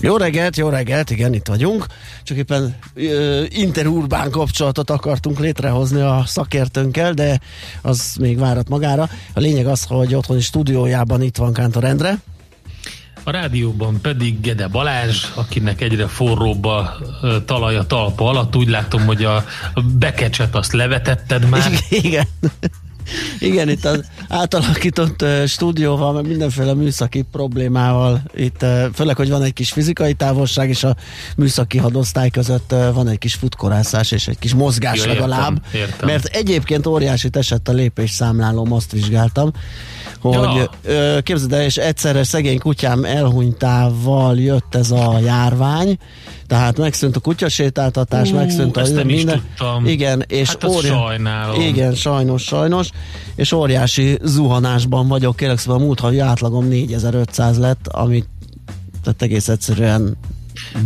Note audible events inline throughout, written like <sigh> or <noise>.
Jó reggelt, jó reggelt, igen, itt vagyunk. Csak éppen uh, interurbán kapcsolatot akartunk létrehozni a szakértőnkkel, de az még várat magára. A lényeg az, hogy otthoni stúdiójában itt van Kántor Endre. A rádióban pedig Gede Balázs, akinek egyre forróbb a talaj a talpa alatt. Úgy látom, hogy a bekecset azt levetetted már. <laughs> Igen. Igen, itt az átalakított stúdióval, meg mindenféle műszaki problémával, itt főleg, hogy van egy kis fizikai távolság, és a műszaki hadosztály között van egy kis futkorászás, és egy kis mozgás ja, legalább. Értem, értem. Mert egyébként óriási esett a lépésszámlálóm, azt vizsgáltam, hogy ja. képzeld el, és egyszerre szegény kutyám elhunytával jött ez a járvány, tehát megszűnt a kutyasétáltatás, uh, megszűnt a minden. Is tudtam. Igen, és hát óri... sajnálom. Igen, sajnos, sajnos. És óriási zuhanásban vagyok, kérlek szóval a múlt havi átlagom 4500 lett, ami tehát egész egyszerűen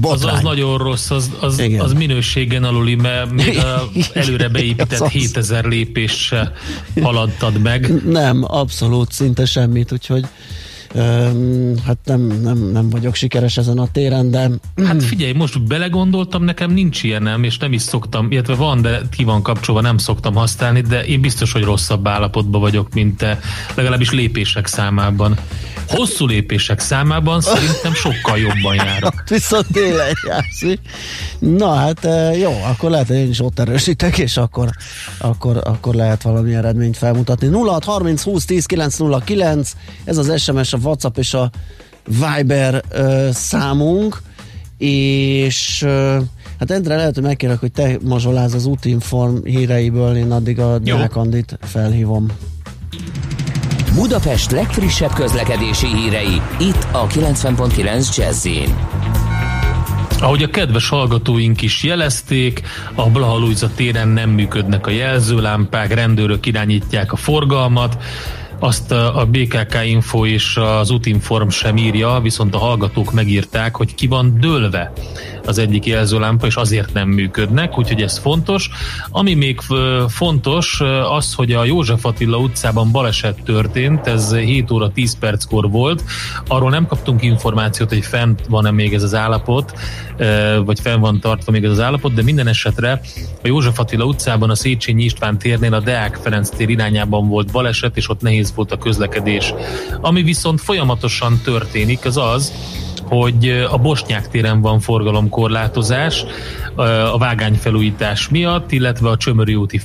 Botrány. Az, az nagyon rossz, az, az, az minőségen aluli, mert még <laughs> a előre beépített 7000 lépés haladtad meg. Nem, abszolút, szinte semmit, úgyhogy hát nem, nem, nem vagyok sikeres ezen a téren, de... Hát figyelj, most belegondoltam, nekem nincs ilyenem, és nem is szoktam, illetve van, de ki van kapcsolva, nem szoktam használni, de én biztos, hogy rosszabb állapotban vagyok, mint te, legalábbis lépések számában. Hosszú lépések számában szerintem sokkal jobban járok. Viszont tényleg jársz. Na hát jó, akkor lehet, hogy én is ott erősítek, és akkor, akkor, akkor lehet valami eredményt felmutatni. 06 30 20 10 909, ez az SMS, a WhatsApp és a Viber uh, számunk, és uh, hát Endre lehet, hogy megkérek, hogy te mazsoláz az útinform híreiből, én addig a Nyákandit felhívom. Budapest legfrissebb közlekedési hírei, itt a 90.9 jazz ahogy a kedves hallgatóink is jelezték, a Blaha téren nem működnek a jelzőlámpák, rendőrök irányítják a forgalmat, azt a BKK Info és az Utinform sem írja, viszont a hallgatók megírták, hogy ki van dőlve az egyik jelzőlámpa, és azért nem működnek, úgyhogy ez fontos. Ami még fontos, az, hogy a József Attila utcában baleset történt, ez 7 óra 10 perckor volt. Arról nem kaptunk információt, hogy fent van-e még ez az állapot, vagy fenn van tartva még ez az állapot, de minden esetre a József Attila utcában a Széchenyi István térnél a Deák Ferenc tér irányában volt baleset, és ott nehéz volt a közlekedés. Ami viszont folyamatosan történik, az az, hogy a Bosnyák téren van forgalomkorlátozás a vágányfelújítás miatt, illetve a Csömöri úti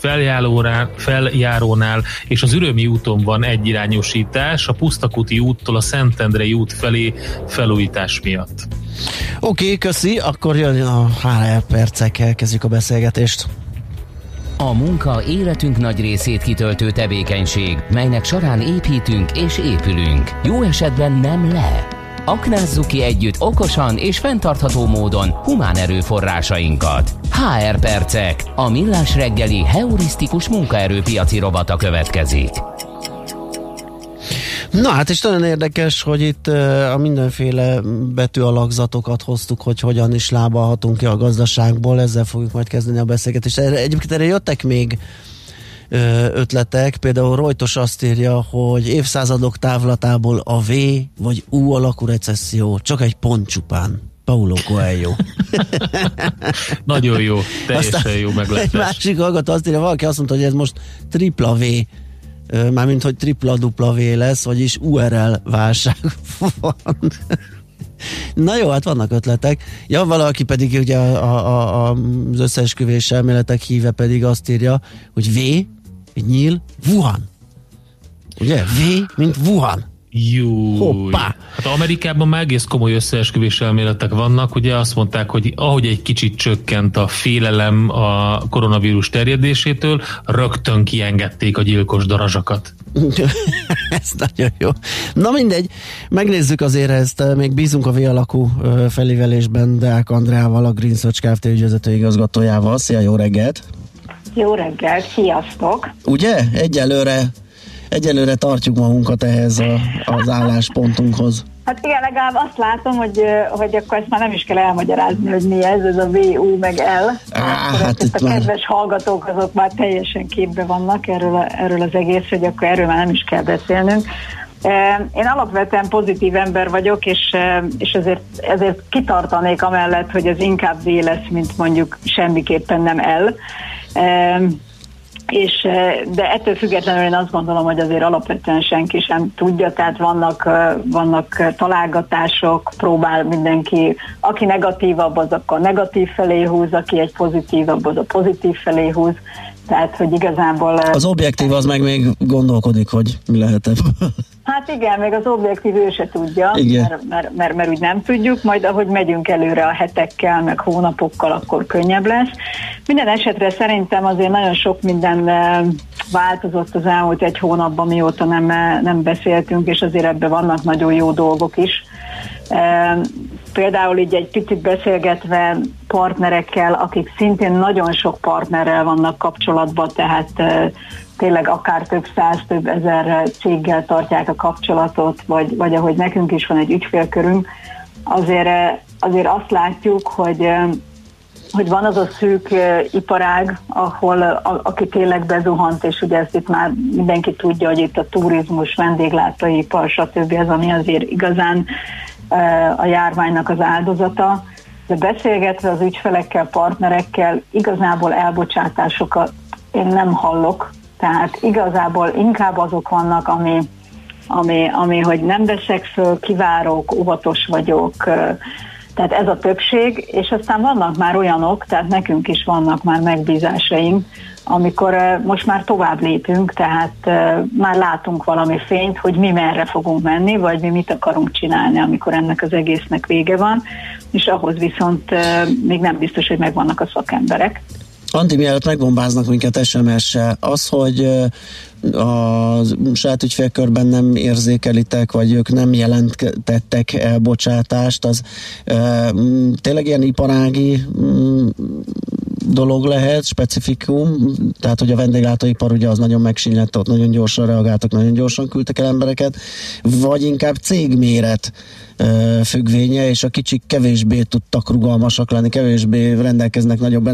feljárónál és az Ürömi úton van egyirányosítás, a Pusztakuti úttól a Szentendrei út felé felújítás miatt. Oké, okay, köszi, akkor jön a HR percek, elkezdjük a beszélgetést. A munka életünk nagy részét kitöltő tevékenység, melynek során építünk és épülünk. Jó esetben nem le. Aknázzuk ki együtt okosan és fenntartható módon humán erőforrásainkat. HR Percek, a millás reggeli heurisztikus munkaerőpiaci robata következik. Na hát és nagyon érdekes, hogy itt a mindenféle betűalakzatokat hoztuk, hogy hogyan is lábalhatunk ki a gazdaságból, ezzel fogjuk majd kezdeni a beszélgetést. Egyébként erre jöttek még ötletek, például Rojtos azt írja, hogy évszázadok távlatából a V vagy U alakú recesszió, csak egy pont csupán. Paulo Coelho. <laughs> Nagyon jó, teljesen Aztán jó meglepés. Egy másik hallgató azt írja, valaki azt mondta, hogy ez most tripla V mármint, hogy tripla-dupla V lesz, vagyis URL válság van. Na jó, hát vannak ötletek. Ja, valaki pedig ugye a, a, a, az összeesküvés elméletek híve pedig azt írja, hogy V, nyíl, Wuhan. Ugye? V, mint Wuhan. Jó. Hoppá! Hát Amerikában már egész komoly összeesküvés elméletek vannak. Ugye azt mondták, hogy ahogy egy kicsit csökkent a félelem a koronavírus terjedésétől, rögtön kiengedték a gyilkos darazsakat. <laughs> ez nagyon jó. Na mindegy, megnézzük azért ezt, még bízunk a V-alakú felívelésben Deák Andrával, a Green Search Kft. ügyvezető igazgatójával. Szia, jó reggelt! Jó reggelt, sziasztok! Ugye? Egyelőre, egyelőre tartjuk magunkat ehhez a, az álláspontunkhoz. Hát igen, legalább azt látom, hogy, hogy akkor ezt már nem is kell elmagyarázni, hogy mi ez, ez a VU meg L. Á, hát itt a már... kedves hallgatók azok már teljesen képbe vannak erről, a, erről az egész, hogy akkor erről már nem is kell beszélnünk. Én alapvetően pozitív ember vagyok, és, és ezért, ezért kitartanék amellett, hogy ez inkább V lesz, mint mondjuk semmiképpen nem el és, de ettől függetlenül én azt gondolom, hogy azért alapvetően senki sem tudja, tehát vannak, vannak találgatások, próbál mindenki, aki negatívabb, az akkor negatív felé húz, aki egy pozitívabb, az a pozitív felé húz, tehát, hogy igazából... Az objektív az meg még gondolkodik, hogy mi lehet -e. Hát igen, még az objektív ő se tudja, igen. Mert, mert, mert, mert úgy nem tudjuk, majd ahogy megyünk előre a hetekkel, meg hónapokkal, akkor könnyebb lesz. Minden esetre szerintem azért nagyon sok minden eh, változott az elmúlt egy hónapban, mióta nem, eh, nem beszéltünk, és azért ebben vannak nagyon jó dolgok is. Például így egy picit beszélgetve partnerekkel, akik szintén nagyon sok partnerrel vannak kapcsolatban, tehát tényleg akár több száz, több ezer céggel tartják a kapcsolatot, vagy, vagy ahogy nekünk is van egy ügyfélkörünk, azért, azért azt látjuk, hogy hogy van az a szűk iparág, ahol a, aki tényleg bezuhant, és ugye ezt itt már mindenki tudja, hogy itt a turizmus, vendéglátóipar, stb. az, ami azért igazán a járványnak az áldozata. De beszélgetve az ügyfelekkel, partnerekkel, igazából elbocsátásokat én nem hallok, tehát igazából inkább azok vannak, ami, ami, ami hogy nem veszek föl, kivárok, óvatos vagyok, tehát ez a többség, és aztán vannak már olyanok, tehát nekünk is vannak már megbízásaink, amikor most már tovább lépünk, tehát már látunk valami fényt, hogy mi merre fogunk menni, vagy mi mit akarunk csinálni, amikor ennek az egésznek vége van, és ahhoz viszont még nem biztos, hogy megvannak a szakemberek. Andi, mielőtt megbombáznak minket SMS-sel, az, hogy a saját ügyfélkörben nem érzékelitek, vagy ők nem jelentettek elbocsátást, az tényleg ilyen iparági dolog lehet, specifikum, tehát hogy a vendéglátóipar ugye az nagyon megsínlett, ott nagyon gyorsan reagáltak, nagyon gyorsan küldtek el embereket, vagy inkább cégméret függvénye, és a kicsik kevésbé tudtak rugalmasak lenni, kevésbé rendelkeznek nagyobb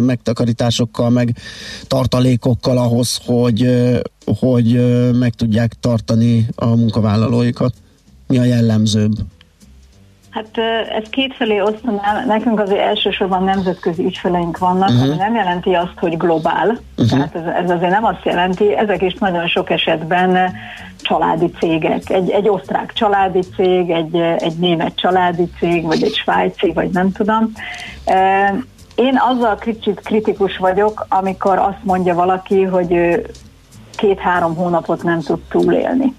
megtakarításokkal, meg tartalékokkal ahhoz, hogy, hogy meg tudják tartani a munkavállalóikat. Mi a jellemzőbb? Hát ez kétfelé osztanám, nekünk azért elsősorban nemzetközi ügyfeleink vannak, uh-huh. ami nem jelenti azt, hogy globál, uh-huh. tehát ez, ez azért nem azt jelenti, ezek is nagyon sok esetben családi cégek, egy, egy osztrák családi cég, egy, egy német családi cég, vagy egy svájci, vagy nem tudom. Én azzal kicsit kritikus vagyok, amikor azt mondja valaki, hogy két-három hónapot nem tud túlélni.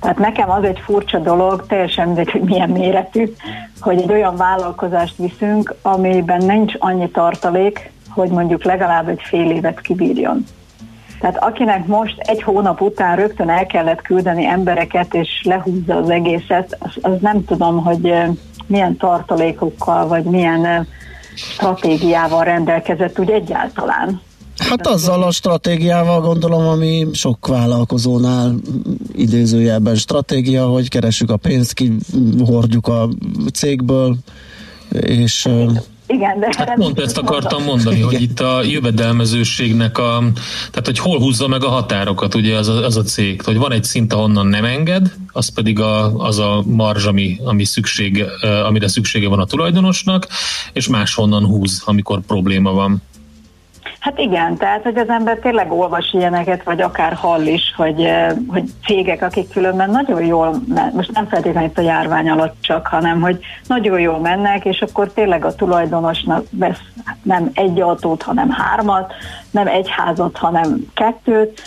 Tehát nekem az egy furcsa dolog, teljesen mindegy, hogy milyen méretű, hogy egy olyan vállalkozást viszünk, amiben nincs annyi tartalék, hogy mondjuk legalább egy fél évet kibírjon. Tehát akinek most egy hónap után rögtön el kellett küldeni embereket, és lehúzza az egészet, az, az nem tudom, hogy milyen tartalékokkal, vagy milyen stratégiával rendelkezett úgy egyáltalán. Hát azzal a stratégiával gondolom, ami sok vállalkozónál idézőjelben stratégia, hogy keressük a pénzt, kihordjuk a cégből, és igen, de... Hát pont ezt akartam mondani, hogy itt a jövedelmezőségnek a... Tehát, hogy hol húzza meg a határokat ugye az a, az a cég. Hogy van egy szint, ahonnan nem enged, az pedig a, az a marzs, ami, ami szükség, amire szüksége van a tulajdonosnak, és máshonnan húz, amikor probléma van. Hát igen, tehát hogy az ember tényleg olvas ilyeneket, vagy akár hall is, hogy, eh, hogy cégek, akik különben nagyon jól, most nem feltétlenül itt a járvány alatt csak, hanem hogy nagyon jól mennek, és akkor tényleg a tulajdonosnak vesz nem egy autót, hanem hármat, nem egy házat, hanem kettőt,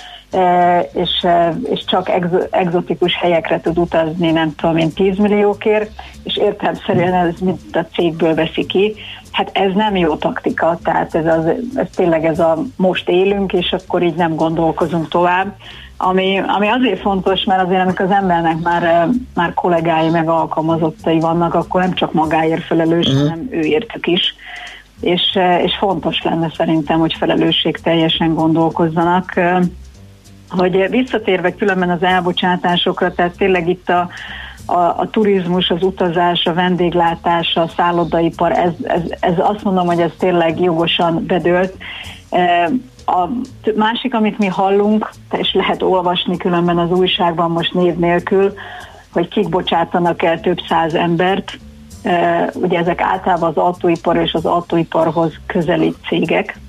és, és csak egzotikus helyekre tud utazni, nem tudom én, 10 milliókért, és értelmszerűen ez mint a cégből veszi ki. Hát ez nem jó taktika, tehát ez, az, ez tényleg ez a most élünk, és akkor így nem gondolkozunk tovább. Ami, ami azért fontos, mert azért amikor az embernek már, már kollégái meg alkalmazottai vannak, akkor nem csak magáért felelős, uh-huh. hanem ő értük is. És, és fontos lenne szerintem, hogy felelősség teljesen gondolkozzanak hogy visszatérve különben az elbocsátásokra, tehát tényleg itt a, a, a turizmus, az utazás, a vendéglátás, a szállodaipar, ez, ez, ez azt mondom, hogy ez tényleg jogosan bedőlt. E, a másik, amit mi hallunk, és lehet olvasni különben az újságban most név nélkül, hogy kik bocsátanak el több száz embert, e, ugye ezek általában az autóipar és az autóiparhoz közeli cégek,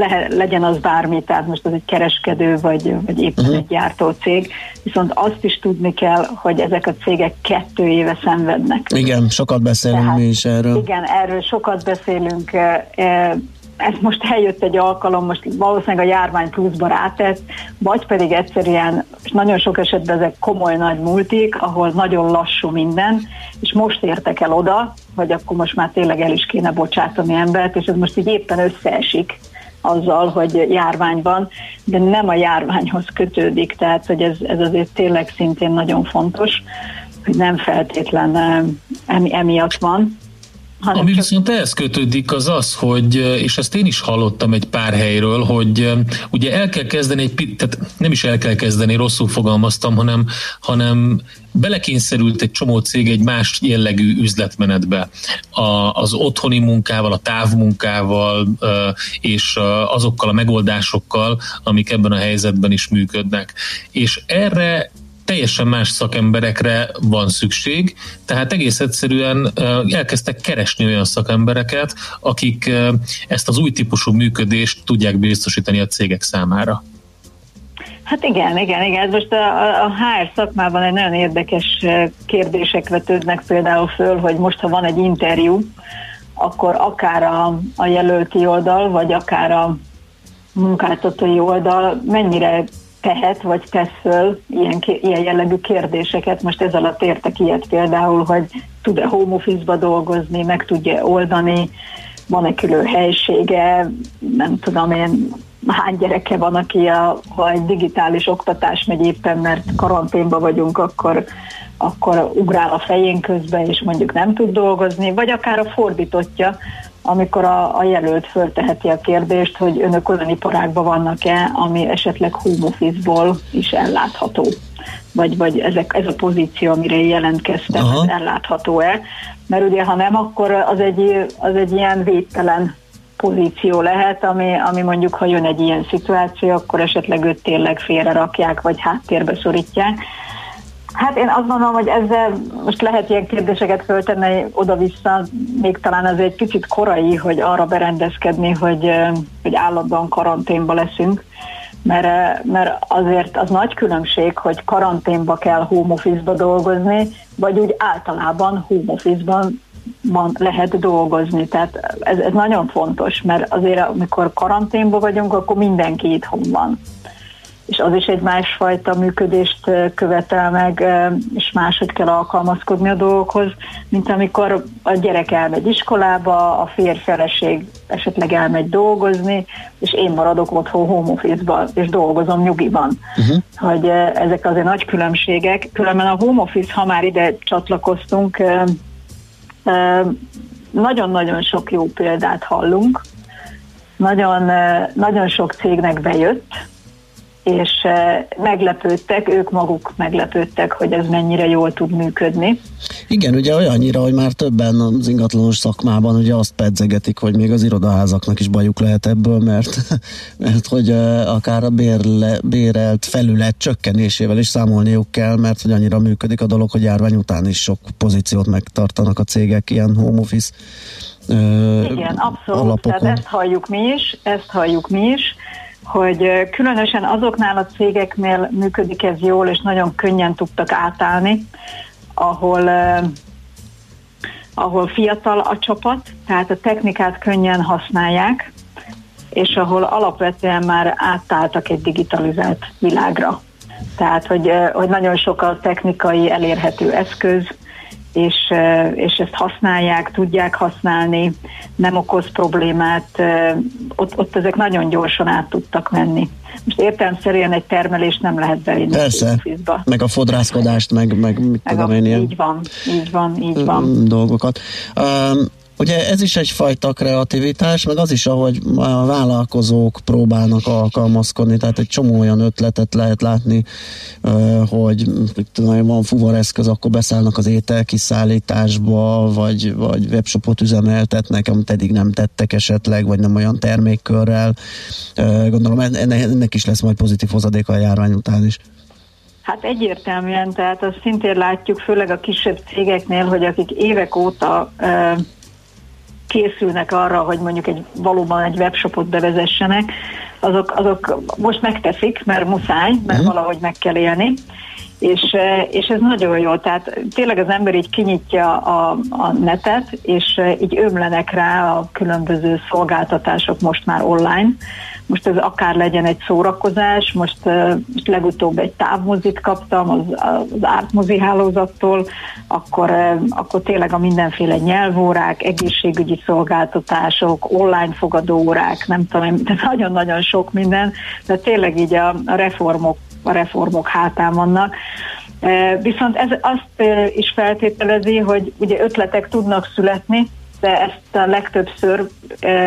le, legyen az bármi, tehát most az egy kereskedő, vagy, vagy éppen uh-huh. egy gyártócég, viszont azt is tudni kell, hogy ezek a cégek kettő éve szenvednek. Igen, sokat beszélünk tehát, mi is erről. Igen, erről sokat beszélünk, ez most eljött egy alkalom, most valószínűleg a járvány pluszba rátett, vagy pedig egyszerűen, és nagyon sok esetben ezek komoly nagy multik, ahol nagyon lassú minden, és most értek el oda, hogy akkor most már tényleg el is kéne bocsátani embert, és ez most így éppen összeesik azzal, hogy járvány van, de nem a járványhoz kötődik, tehát hogy ez, ez azért tényleg szintén nagyon fontos, hogy nem feltétlen emi, emiatt van. Hanem Ami viszont ehhez kötődik az az, hogy, és ezt én is hallottam egy pár helyről, hogy ugye el kell kezdeni egy, tehát nem is el kell kezdeni, rosszul fogalmaztam, hanem, hanem belekényszerült egy csomó cég egy más jellegű üzletmenetbe. A, az otthoni munkával, a távmunkával és azokkal a megoldásokkal, amik ebben a helyzetben is működnek. És erre teljesen más szakemberekre van szükség, tehát egész egyszerűen elkezdtek keresni olyan szakembereket, akik ezt az új típusú működést tudják biztosítani a cégek számára. Hát igen, igen, igen. Most a, a HR szakmában egy nagyon érdekes kérdések vetődnek például föl, hogy most, ha van egy interjú, akkor akár a, a jelölti oldal, vagy akár a munkáltatói oldal mennyire tehet, vagy tesz föl ilyen, ilyen jellegű kérdéseket. Most ez alatt értek ilyet például, hogy tud-e home office-ba dolgozni, meg tudja oldani, van-e külön helysége, nem tudom én, hány gyereke van, aki a, ha egy digitális oktatás megy éppen, mert karanténban vagyunk, akkor, akkor ugrál a fején közben, és mondjuk nem tud dolgozni, vagy akár a fordítottja, amikor a, a jelölt fölteheti a kérdést, hogy önök olyan iparágban vannak-e, ami esetleg home office-ból is ellátható. Vagy, vagy ezek, ez a pozíció, amire jelentkeztem, ellátható-e. Mert ugye, ha nem, akkor az egy, az egy ilyen védtelen pozíció lehet, ami, ami mondjuk, ha jön egy ilyen szituáció, akkor esetleg őt tényleg félre rakják, vagy háttérbe szorítják. Hát én azt gondolom, hogy ezzel most lehet ilyen kérdéseket föltenni oda-vissza, még talán az egy kicsit korai, hogy arra berendezkedni, hogy, hogy állandóan karanténba leszünk, mert, mert azért az nagy különbség, hogy karanténba kell home office-ba dolgozni, vagy úgy általában home office-ban van, lehet dolgozni. Tehát ez, ez nagyon fontos, mert azért amikor karanténban vagyunk, akkor mindenki itthon van és az is egy másfajta működést követel meg, és máshogy kell alkalmazkodni a dolgokhoz, mint amikor a gyerek elmegy iskolába, a férfeleség esetleg elmegy dolgozni, és én maradok otthon home office és dolgozom nyugiban. Uh-huh. Hogy ezek azért nagy különbségek. Különben a home office, ha már ide csatlakoztunk, nagyon-nagyon sok jó példát hallunk, nagyon, nagyon sok cégnek bejött, és eh, meglepődtek, ők maguk meglepődtek, hogy ez mennyire jól tud működni. Igen, ugye olyannyira, hogy már többen az ingatlanos szakmában ugye azt pedzegetik, hogy még az irodaházaknak is bajuk lehet ebből, mert, <laughs> mert hogy eh, akár a bérle, bérelt felület csökkenésével is számolniuk kell, mert hogy annyira működik a dolog, hogy járvány után is sok pozíciót megtartanak a cégek ilyen home office Igen, abszolút, alapokon. tehát ezt halljuk mi is, ezt halljuk mi is, hogy különösen azoknál a cégeknél működik ez jól, és nagyon könnyen tudtak átállni, ahol ahol fiatal a csapat, tehát a technikát könnyen használják, és ahol alapvetően már átálltak egy digitalizált világra. Tehát, hogy, hogy nagyon sok a technikai elérhető eszköz, és, és ezt használják, tudják használni, nem okoz problémát, ott, ott ezek nagyon gyorsan át tudtak menni. Most értelemszerűen egy termelést nem lehet bevinni. Persze, meg a fodrászkodást, meg, meg mit meg tudom a, én ilyen. Így van, így van, így van. Dolgokat. Um, Ugye ez is egyfajta kreativitás, meg az is, ahogy a vállalkozók próbálnak alkalmazkodni, tehát egy csomó olyan ötletet lehet látni, hogy tudom, van fuvareszköz, akkor beszállnak az ételkiszállításba, vagy, vagy webshopot üzemeltetnek, amit eddig nem tettek esetleg, vagy nem olyan termékkörrel. Gondolom ennek is lesz majd pozitív hozadéka a járvány után is. Hát egyértelműen, tehát azt szintén látjuk, főleg a kisebb cégeknél, hogy akik évek óta készülnek arra, hogy mondjuk egy valóban egy webshopot bevezessenek, azok, azok most megteszik, mert muszáj, mert uh-huh. valahogy meg kell élni. És, eh, és ez nagyon jó, tehát tényleg az ember így kinyitja a, a netet, és eh, így ömlenek rá a különböző szolgáltatások most már online, most ez akár legyen egy szórakozás, most, most legutóbb egy távmozit kaptam az, az ártmozi hálózattól, akkor, akkor tényleg a mindenféle nyelvórák, egészségügyi szolgáltatások, online fogadóórák, nem tudom, de nagyon-nagyon sok minden, de tényleg így a, a reformok, a reformok hátán vannak. Viszont ez azt is feltételezi, hogy ugye ötletek tudnak születni, de ezt a legtöbbször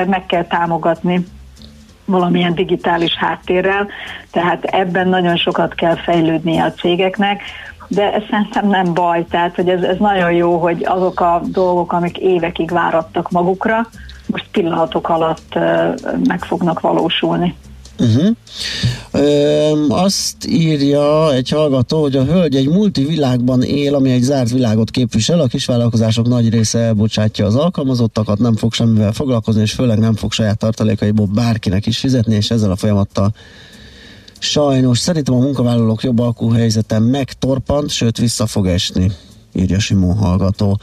meg kell támogatni valamilyen digitális háttérrel, tehát ebben nagyon sokat kell fejlődnie a cégeknek, de ez szerintem nem baj, tehát hogy ez, ez nagyon jó, hogy azok a dolgok, amik évekig várattak magukra, most pillanatok alatt meg fognak valósulni. Uh-huh. Ö, azt írja egy hallgató, hogy a hölgy egy multivilágban él, ami egy zárt világot képvisel, a kisvállalkozások nagy része elbocsátja az alkalmazottakat, nem fog semmivel foglalkozni, és főleg nem fog saját tartalékaiból bárkinek is fizetni, és ezzel a folyamattal sajnos szerintem a munkavállalók jobb alkuhelyzeten megtorpant, sőt vissza fog esni, írja Simó hallgató.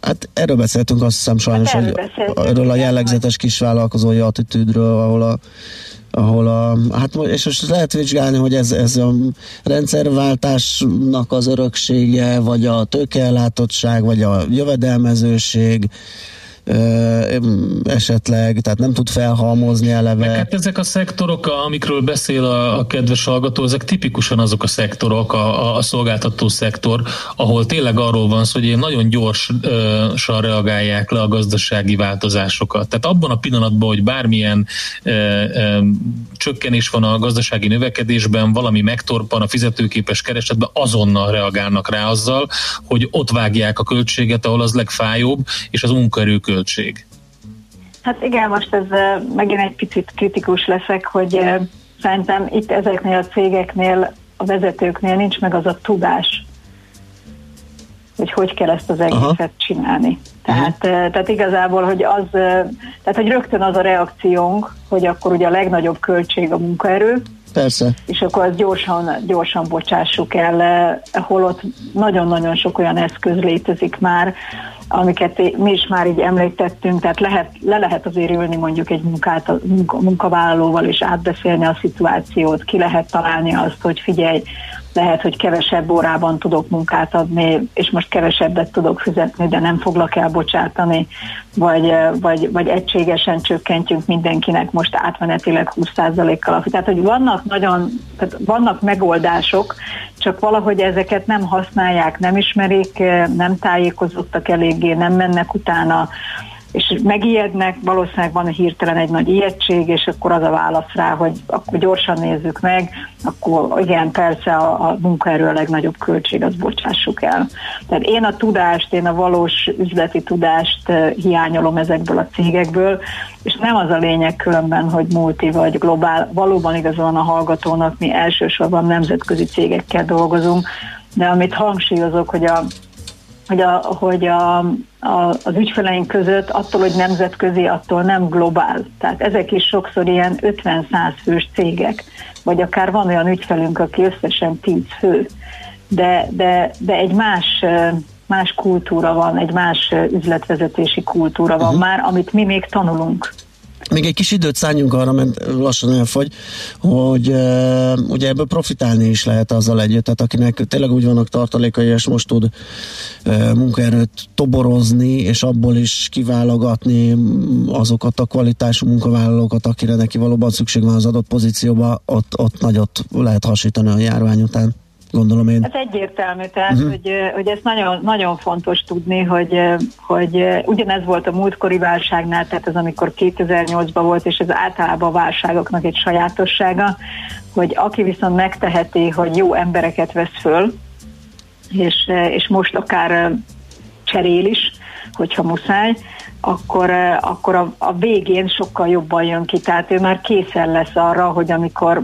Hát erről beszéltünk azt hiszem sajnos, hát hogy erről a jellegzetes kisvállalkozói attitűdről, ahol a ahol a, hát és most lehet vizsgálni, hogy ez, ez a rendszerváltásnak az öröksége, vagy a tőkeellátottság, vagy a jövedelmezőség, esetleg, tehát nem tud felhalmozni eleve. Meg hát ezek a szektorok, amikről beszél a, a kedves hallgató, ezek tipikusan azok a szektorok, a, a szolgáltató szektor, ahol tényleg arról van szó, hogy nagyon gyorsan reagálják le a gazdasági változásokat. Tehát abban a pillanatban, hogy bármilyen ö, ö, csökkenés van a gazdasági növekedésben, valami megtorpan a fizetőképes keresetben, azonnal reagálnak rá azzal, hogy ott vágják a költséget, ahol az legfájóbb, és az munkaerő költség. Hát igen, most ez megint egy picit kritikus leszek, hogy szerintem itt ezeknél a cégeknél, a vezetőknél nincs meg az a tudás, hogy hogy kell ezt az egészet Aha. csinálni. Tehát, uh-huh. tehát igazából, hogy az, tehát hogy rögtön az a reakciónk, hogy akkor ugye a legnagyobb költség a munkaerő, Persze. És akkor azt gyorsan, gyorsan bocsássuk el, holott nagyon-nagyon sok olyan eszköz létezik már, amiket mi is már így említettünk, tehát lehet, le lehet azért ülni mondjuk egy munkát, munkavállalóval és átbeszélni a szituációt, ki lehet találni azt, hogy figyelj, lehet, hogy kevesebb órában tudok munkát adni, és most kevesebbet tudok fizetni, de nem foglak el bocsátani, vagy, vagy, vagy egységesen csökkentjük mindenkinek most átmenetileg 20%-kal. Tehát, hogy vannak nagyon, tehát vannak megoldások, csak valahogy ezeket nem használják, nem ismerik, nem tájékozottak eléggé, nem mennek utána, és megijednek, valószínűleg van hirtelen egy nagy ijegység, és akkor az a válasz rá, hogy akkor gyorsan nézzük meg, akkor igen, persze a, a munkaerő a legnagyobb költség, az bocsássuk el. Tehát én a tudást, én a valós üzleti tudást eh, hiányolom ezekből a cégekből, és nem az a lényeg különben, hogy multi vagy globál, valóban igazolóan a hallgatónak mi elsősorban nemzetközi cégekkel dolgozunk, de amit hangsúlyozok, hogy a hogy, a, hogy a, a, az ügyfeleink között attól, hogy nemzetközi, attól nem globál. Tehát ezek is sokszor ilyen 50-100 fős cégek, vagy akár van olyan ügyfelünk, aki összesen 10 fő, de, de, de egy más más kultúra van, egy más üzletvezetési kultúra van uh-huh. már, amit mi még tanulunk. Még egy kis időt szálljunk arra, mert lassan elfogy, hogy uh, ugye ebből profitálni is lehet azzal együtt, tehát akinek tényleg úgy vannak tartalékai, és most tud uh, munkaerőt toborozni, és abból is kiválogatni azokat a kvalitású munkavállalókat, akire neki valóban szükség van az adott pozícióba, ott, ott nagyot lehet hasítani a járvány után gondolom én. Ez egyértelmű, tehát, uh-huh. hogy, hogy ez nagyon, nagyon fontos tudni, hogy, hogy ugyanez volt a múltkori válságnál, tehát ez amikor 2008-ban volt, és ez általában a válságoknak egy sajátossága, hogy aki viszont megteheti, hogy jó embereket vesz föl, és, és most akár cserél is, hogyha muszáj, akkor, akkor a, a végén sokkal jobban jön ki. Tehát ő már készen lesz arra, hogy amikor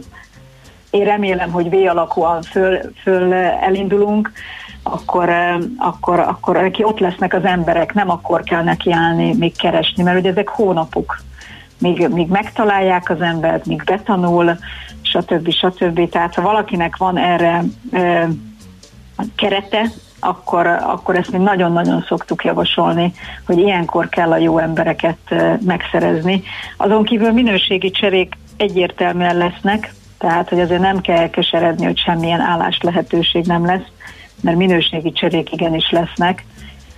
én remélem, hogy V alakúan föl, föl elindulunk, akkor, akkor, akkor neki ott lesznek az emberek, nem akkor kell nekiállni, még keresni, mert ugye ezek hónapok, míg, míg megtalálják az embert, míg betanul, stb. stb. Tehát ha valakinek van erre e, kerete, akkor, akkor ezt mi nagyon-nagyon szoktuk javasolni, hogy ilyenkor kell a jó embereket megszerezni. Azon kívül minőségi cserék egyértelműen lesznek, tehát, hogy azért nem kell keseredni, hogy semmilyen állás lehetőség nem lesz, mert minőségi cserék igenis lesznek,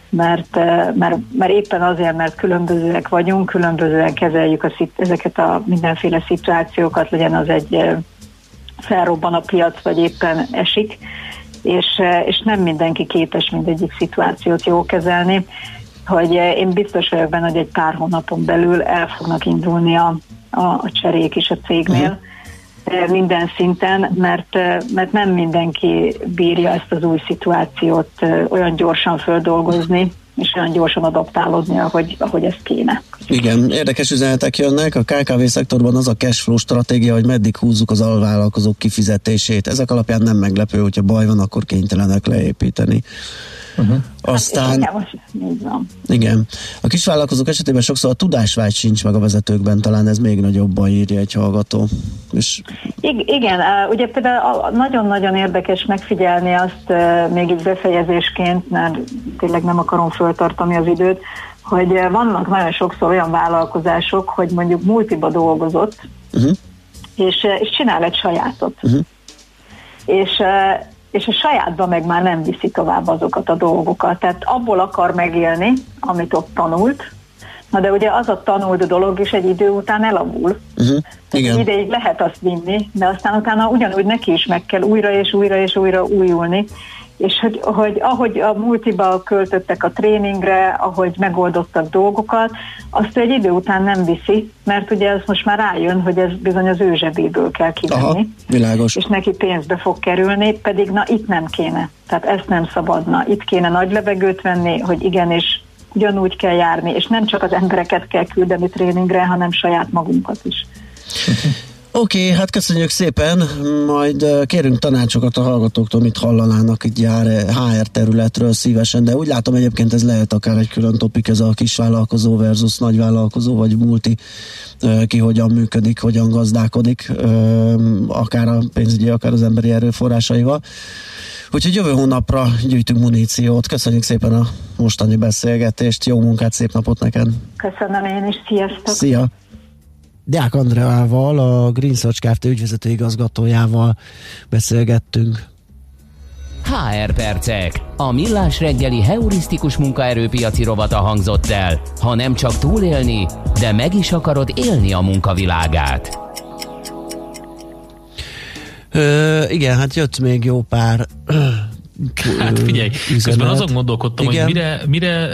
mert, eh, mert, mert éppen azért, mert különbözőek vagyunk, különbözően kezeljük a, ezeket a mindenféle szituációkat, legyen az egy eh, felrobban a piac, vagy éppen esik, és, eh, és nem mindenki képes mindegyik szituációt jól kezelni, hogy én biztos vagyok benne, hogy egy pár hónapon belül el fognak indulni a, a, a cserék is a cégnél, uh-huh minden szinten, mert, mert nem mindenki bírja ezt az új szituációt olyan gyorsan földolgozni, és olyan gyorsan adaptálódni, ahogy, ahogy ezt kéne. Igen, érdekes üzenetek jönnek. A KKV szektorban az a cashflow stratégia, hogy meddig húzzuk az alvállalkozók kifizetését. Ezek alapján nem meglepő, hogyha baj van, akkor kénytelenek leépíteni. Uh-huh. Aztán... Hát, igen. A kisvállalkozók esetében sokszor a tudásvágy sincs meg a vezetőkben, talán ez még nagyobban írja egy hallgató. És... igen, ugye például nagyon-nagyon érdekes megfigyelni azt még így befejezésként, mert tényleg nem akarom föltartani az időt, hogy vannak nagyon sokszor olyan vállalkozások, hogy mondjuk multiba dolgozott, uh-huh. és, és csinál egy sajátot. Uh-huh. És és a sajátba meg már nem viszi tovább azokat a dolgokat. Tehát abból akar megélni, amit ott tanult, Na de ugye az a tanult dolog is egy idő után elavul. Uh-huh. Igen. Ideig lehet azt vinni, de aztán utána ugyanúgy neki is meg kell újra és újra és újra újulni és hogy, hogy ahogy a multiba költöttek a tréningre, ahogy megoldottak dolgokat, azt egy idő után nem viszi, mert ugye ez most már rájön, hogy ez bizony az ő zsebéből kell kivenni. Aha, világos. És neki pénzbe fog kerülni, pedig na itt nem kéne. Tehát ezt nem szabadna. Itt kéne nagy levegőt venni, hogy igenis ugyanúgy kell járni, és nem csak az embereket kell küldeni tréningre, hanem saját magunkat is. <laughs> Oké, okay, hát köszönjük szépen, majd kérünk tanácsokat a hallgatóktól, mit hallanának egy HR területről szívesen, de úgy látom egyébként ez lehet akár egy külön topik, ez a kisvállalkozó versus nagyvállalkozó, vagy multi, ki hogyan működik, hogyan gazdálkodik, akár a pénzügyi, akár az emberi erőforrásaival. Úgyhogy jövő hónapra gyűjtünk muníciót. Köszönjük szépen a mostani beszélgetést, jó munkát, szép napot neked! Köszönöm én is, sziasztok! Szia! Deák Andreával, a Green Search Kft. ügyvezető igazgatójával beszélgettünk. HR percek. A millás reggeli heurisztikus munkaerőpiaci rovata hangzott el. Ha nem csak túlélni, de meg is akarod élni a munkavilágát. Ö, igen, hát jött még jó pár Hát figyelj, üzenet. közben azon gondolkodtam, Igen. hogy mire, mire,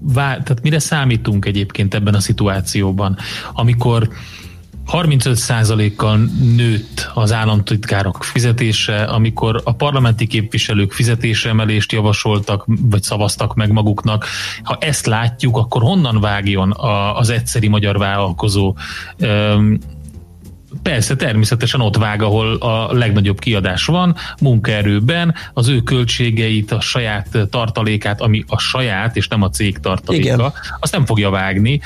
vá, tehát mire számítunk egyébként ebben a szituációban, amikor 35%-kal nőtt az államtitkárok fizetése, amikor a parlamenti képviselők fizetésemelést javasoltak, vagy szavaztak meg maguknak. Ha ezt látjuk, akkor honnan vágjon az egyszeri magyar vállalkozó Persze, természetesen ott vág, ahol a legnagyobb kiadás van, munkaerőben, az ő költségeit, a saját tartalékát, ami a saját, és nem a cég tartaléka, Igen. azt nem fogja vágni,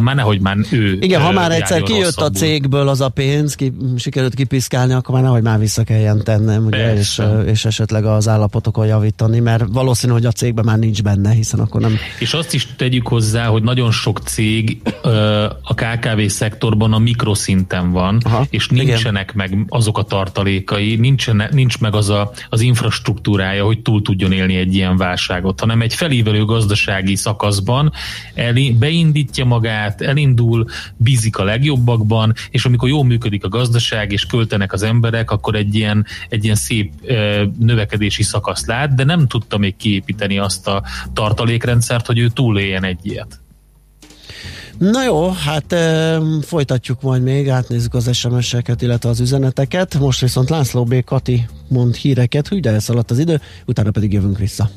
már nehogy már ő Igen, ha már egyszer kijött rosszabbul. a cégből az a pénz, ki, sikerült kipiszkálni, akkor már nehogy már vissza kelljen tennem, ugye, és, és esetleg az állapotokon javítani, mert valószínű, hogy a cégben már nincs benne, hiszen akkor nem... És azt is tegyük hozzá, hogy nagyon sok cég a KKV szektorban a mikroszinten van, Aha, és nincsenek igen. meg azok a tartalékai, nincsen, nincs meg az a, az infrastruktúrája, hogy túl tudjon élni egy ilyen válságot, hanem egy felívelő gazdasági szakaszban el, beindítja magát, elindul, bízik a legjobbakban, és amikor jól működik a gazdaság, és költenek az emberek, akkor egy ilyen, egy ilyen szép növekedési szakaszt lát, de nem tudta még kiépíteni azt a tartalékrendszert, hogy ő túléljen egy ilyet. Na jó, hát e, folytatjuk majd még, átnézzük az SMS-eket, illetve az üzeneteket. Most viszont László B. Kati mond híreket, hogy de elszaladt az idő, utána pedig jövünk vissza.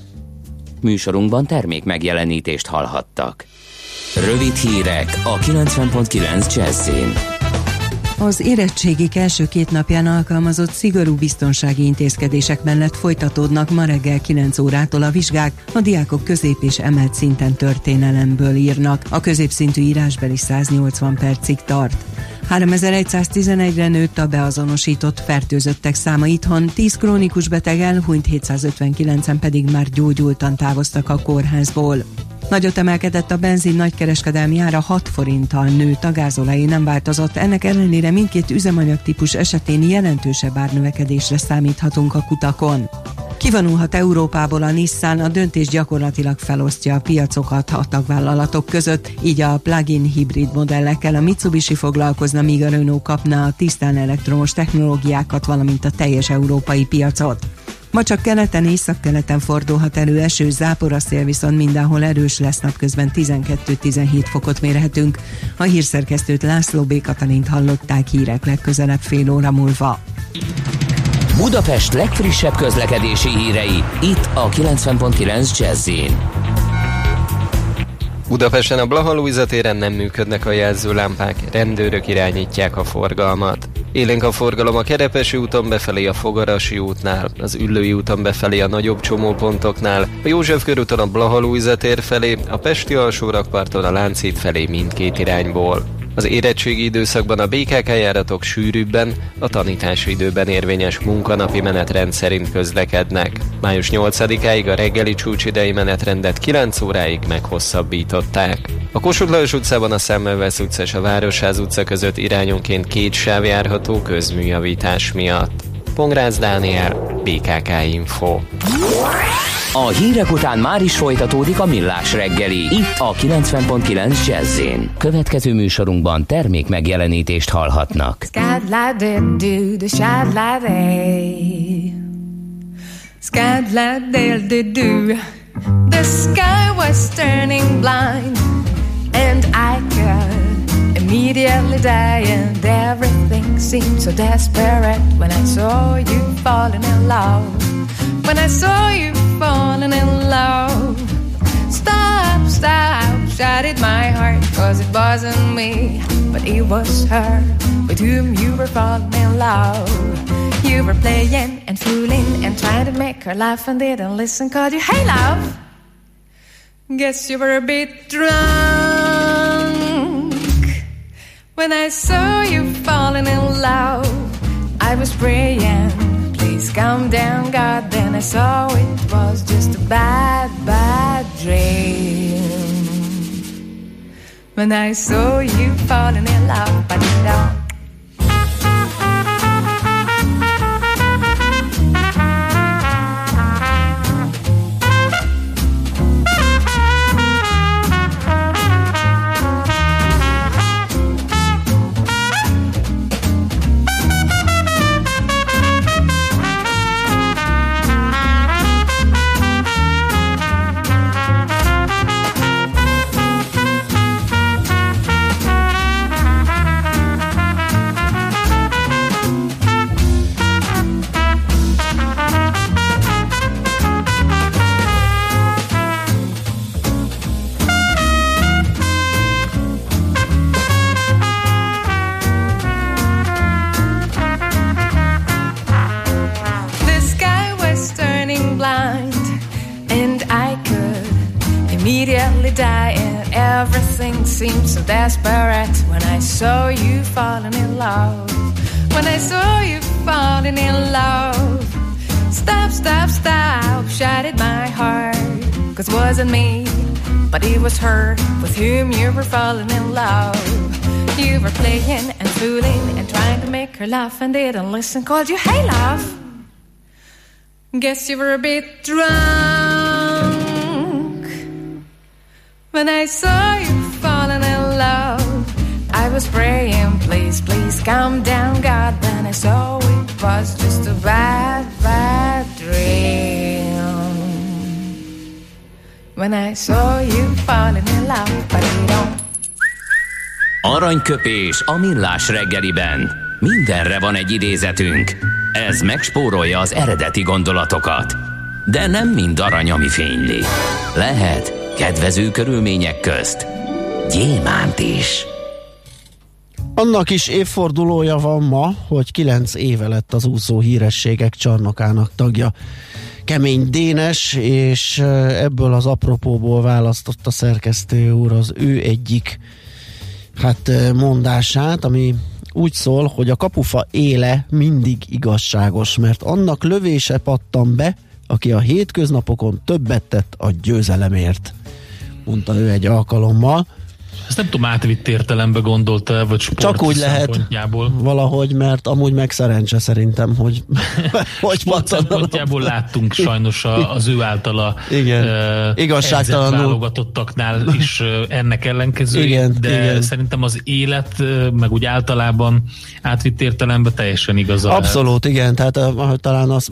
Műsorunkban termék megjelenítést hallhattak. Rövid hírek a 90.9 Jazzin. Az érettségik első két napján alkalmazott szigorú biztonsági intézkedések mellett folytatódnak ma reggel 9 órától a vizsgák, a diákok közép és emelt szinten történelemből írnak, a középszintű írásbeli 180 percig tart. 3111-re nőtt a beazonosított fertőzöttek száma itthon, 10 krónikus beteg elhunyt, 759-en pedig már gyógyultan távoztak a kórházból. Nagyot emelkedett a benzin nagykereskedelmi ára 6 forinttal nőtt, a gázolai nem változott, ennek ellenére mindkét üzemanyag típus esetén jelentősebb árnövekedésre számíthatunk a kutakon. Kivonulhat Európából a Nissan, a döntés gyakorlatilag felosztja a piacokat a tagvállalatok között, így a plug-in hibrid modellekkel a Mitsubishi foglalkozna, míg a Renault kapna a tisztán elektromos technológiákat, valamint a teljes európai piacot. Ma csak keleten, északkeleten fordulhat elő eső, zápor, a szél viszont mindenhol erős lesz, napközben 12-17 fokot mérhetünk. A hírszerkesztőt László B. Katalint hallották hírek legközelebb fél óra múlva. Budapest legfrissebb közlekedési hírei, itt a 90.9 jazz Budapesten a Blaha téren nem működnek a jelzőlámpák, rendőrök irányítják a forgalmat. Élénk a forgalom a Kerepesi úton befelé a Fogarasi útnál, az Üllői úton befelé a nagyobb csomópontoknál, a József körúton a Blaha tér felé, a Pesti alsórakparton a Lánchíd felé mindkét irányból. Az érettségi időszakban a BKK járatok sűrűbben, a tanítási időben érvényes munkanapi menetrend szerint közlekednek. Május 8-áig a reggeli csúcsidei menetrendet 9 óráig meghosszabbították. A Kossuth Lajos utcában a Szemmelvesz utca és a Városház utca között irányonként két sáv járható közműjavítás miatt. Pongrász Dániel, BKK Info. A hírek után már is folytatódik a millás reggeli. Itt a 90.9 jazz Következő műsorunkban termék megjelenítést hallhatnak. The sky was turning blind And I could immediately die And everything seemed so desperate When I saw you falling in love when I saw you falling in love. Stop, stop, shouted my heart, cause it wasn't me, but it was her with whom you were falling in love. You were playing and fooling and trying to make her laugh and didn't listen, called you, hey love. Guess you were a bit drunk when I saw you falling in love. I was praying Please calm down, God. Then I saw it was just a bad, bad dream. When I saw you falling in love, but you and everything seemed so desperate when I saw you falling in love. When I saw you falling in love. Stop, stop, stop, shattered my heart. Cause it wasn't me, but it was her with whom you were falling in love. You were playing and fooling and trying to make her laugh and didn't listen. Called you, hey, love. Guess you were a bit drunk when I saw you falling in love. I was praying, please, please calm down, God. Then I saw it was just a bad, bad dream. When I saw you falling in love, but you don't. Aranyköpés a millás reggeliben. Mindenre van egy idézetünk. Ez megspórolja az eredeti gondolatokat. De nem mind arany, ami fényli. Lehet kedvező körülmények közt gyémánt is. Annak is évfordulója van ma, hogy kilenc éve lett az úszó hírességek csarnokának tagja. Kemény Dénes, és ebből az apropóból választott a szerkesztő úr az ő egyik hát mondását, ami úgy szól, hogy a kapufa éle mindig igazságos, mert annak lövése pattan be, aki a hétköznapokon többet tett a győzelemért, mondta ő egy alkalommal. Ezt nem tudom, átvitt értelembe gondolta vagy sport Csak úgy lehet valahogy, mert amúgy meg szerencse szerintem, hogy <laughs> hogy szempontjából láttunk sajnos a, az ő általa igen. Uh, igazságtalanul válogatottaknál is ennek ellenkező, igen, de igen. szerintem az élet, meg úgy általában átvitt értelemben teljesen igaza. Abszolút, lehet. igen, tehát uh, talán az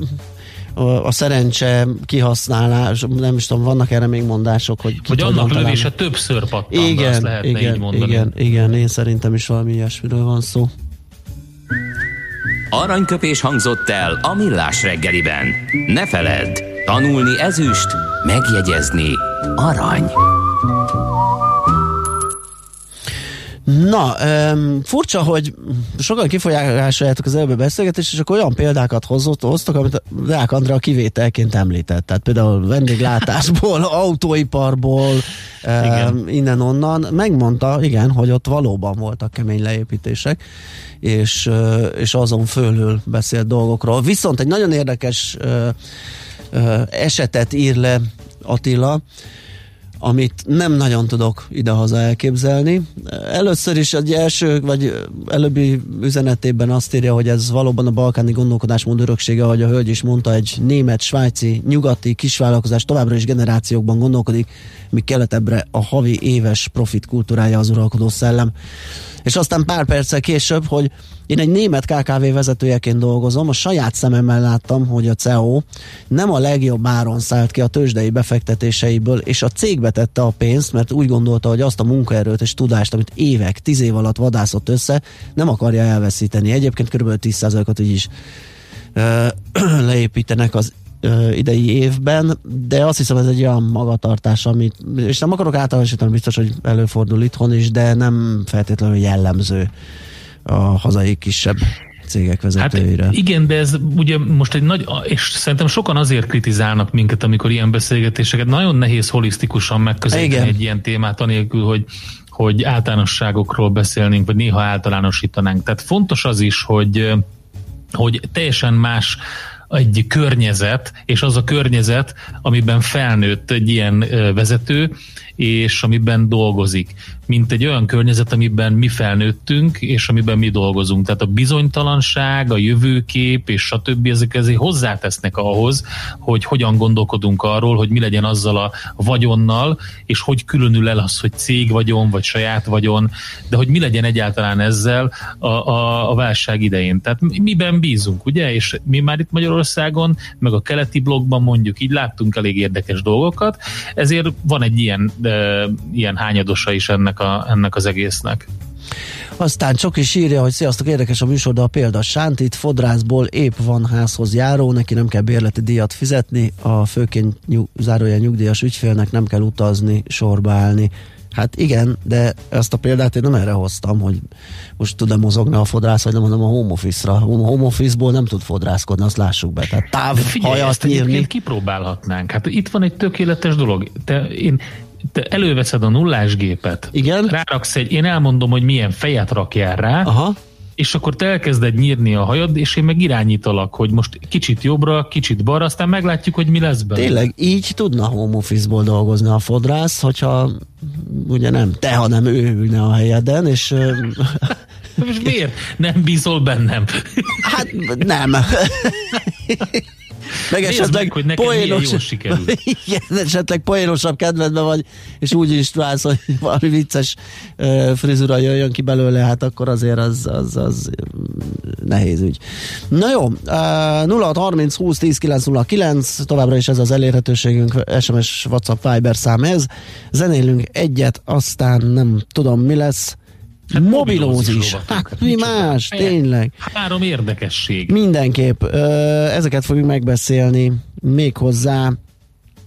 a szerencse kihasználás, nem is tudom, vannak erre még mondások, hogy Hogy annak lövése többször pattan, igen, azt lehetne igen, így mondani. Igen, igen, én szerintem is valami ilyesmiről van szó. Aranyköpés hangzott el a millás reggeliben. Ne feledd, tanulni ezüst, megjegyezni arany. Na, um, furcsa, hogy sokan kifolyásoljátok az előbb beszélgetést, és akkor olyan példákat hozott, hoztok, amit Deák Andrea kivételként említett. Tehát például vendéglátásból, <laughs> autóiparból, um, innen-onnan. Megmondta, igen, hogy ott valóban voltak kemény leépítések, és, és azon fölül beszélt dolgokról. Viszont egy nagyon érdekes uh, uh, esetet ír le Attila, amit nem nagyon tudok idehaza elképzelni. Először is egy első, vagy előbbi üzenetében azt írja, hogy ez valóban a balkáni gondolkodásmód öröksége, ahogy a hölgy is mondta, egy német, svájci, nyugati kisvállalkozás továbbra is generációkban gondolkodik, míg keletebbre a havi éves profit kultúrája az uralkodó szellem. És aztán pár perccel később, hogy én egy német KKV vezetőjeként dolgozom, a saját szememmel láttam, hogy a CEO nem a legjobb áron szállt ki a tőzsdei befektetéseiből, és a cégbe tette a pénzt, mert úgy gondolta, hogy azt a munkaerőt és tudást, amit évek, tíz év alatt vadászott össze, nem akarja elveszíteni. Egyébként kb. 10%-ot így is <clears throat> leépítenek az ö, idei évben, de azt hiszem ez egy olyan magatartás, amit, és nem akarok általánosítani, biztos, hogy előfordul itthon is, de nem feltétlenül jellemző a hazai kisebb cégek vezetőire. Hát igen, de ez ugye most egy nagy, és szerintem sokan azért kritizálnak minket, amikor ilyen beszélgetéseket, nagyon nehéz holisztikusan megközelíteni egy ilyen témát, anélkül, hogy hogy általánosságokról beszélnénk, vagy néha általánosítanánk. Tehát fontos az is, hogy hogy teljesen más egy környezet, és az a környezet, amiben felnőtt egy ilyen vezető, és amiben dolgozik, mint egy olyan környezet, amiben mi felnőttünk, és amiben mi dolgozunk. Tehát a bizonytalanság, a jövőkép, és stb. ezek ezért hozzátesznek ahhoz, hogy hogyan gondolkodunk arról, hogy mi legyen azzal a vagyonnal, és hogy különül el az, hogy cég vagyon, vagy saját vagyon, de hogy mi legyen egyáltalán ezzel a, a, a válság idején. Tehát miben bízunk, ugye? És mi már itt Magyarországon, meg a keleti blogban mondjuk így láttunk elég érdekes dolgokat, ezért van egy ilyen ilyen hányadosa is ennek, a, ennek az egésznek. Aztán csak is írja, hogy sziasztok, érdekes a műsor, de a példa Sántit fodrászból épp van házhoz járó, neki nem kell bérleti díjat fizetni, a főként nyug, zárója nyugdíjas ügyfélnek nem kell utazni, sorba állni. Hát igen, de ezt a példát én nem erre hoztam, hogy most tud-e mozogni a fodrász, vagy nem mondom a home office-ra. A home office-ból nem tud fodrászkodni, azt lássuk be. Tehát táv figyelj, hajat írni. kipróbálhatnánk. Hát itt van egy tökéletes dolog. Te, én te előveszed a nullás gépet, Igen. ráraksz egy, én elmondom, hogy milyen fejet rakjál rá, Aha. és akkor te elkezded nyírni a hajad, és én meg irányítalak, hogy most kicsit jobbra, kicsit balra, aztán meglátjuk, hogy mi lesz belőle. Tényleg, így tudna home office-ból dolgozni a fodrász, hogyha ugye nem te, hanem ő ülne a helyeden, és <laughs> Most miért nem bízol bennem? hát nem. <laughs> Meg Nézd esetleg meg, hogy milyen poénos, jól. <laughs> Igen, esetleg poénosabb kedvedben vagy, és úgy is válsz, hogy <laughs> valami vicces frizura jöjjön ki belőle, hát akkor azért az, az, az nehéz ügy. Na jó, uh, 0630 20 10 909, továbbra is ez az elérhetőségünk, SMS, WhatsApp, Viber szám ez. Zenélünk egyet, aztán nem tudom mi lesz. Hát mobilózis. rovatunk. Hát mi más, Hát, tényleg. Három érdekesség. Mindenképp. Ezeket fogjuk megbeszélni még hozzá.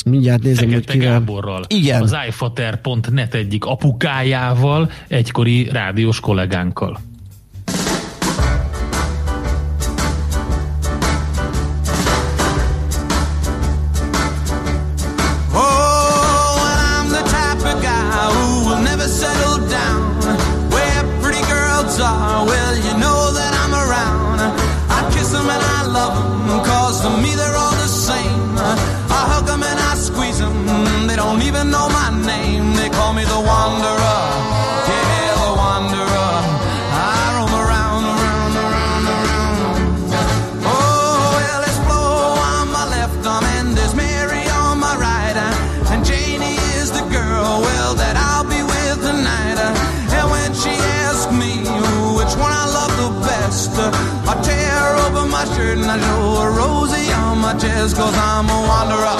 Mindjárt nézem, hogy Fekete kivel. Gáborral. Igen. Az iFater.net egyik apukájával, egykori rádiós kollégánkkal. just cause I'm a wanderer.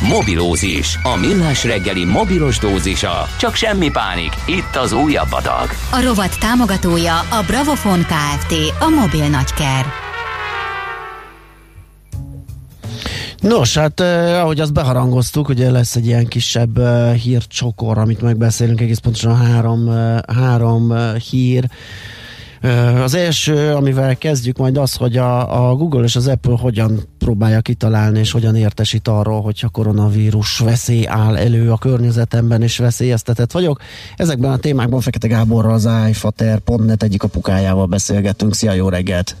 Mobilózis, a millás reggeli mobilos dózisa. Csak semmi pánik, itt az újabb adag. A rovat támogatója a Bravofon Kft. A mobil nagyker. Nos, hát eh, ahogy azt beharangoztuk, ugye lesz egy ilyen kisebb eh, hírcsokor, amit megbeszélünk, egész pontosan három, eh, három eh, hír. Az első, amivel kezdjük majd az, hogy a, a Google és az Apple hogyan próbálja kitalálni, és hogyan értesít arról, hogyha koronavírus veszély áll elő a környezetemben, és veszélyeztetett vagyok. Ezekben a témákban Fekete Gáborral az iFater.net egyik apukájával beszélgettünk. Szia, jó reggelt!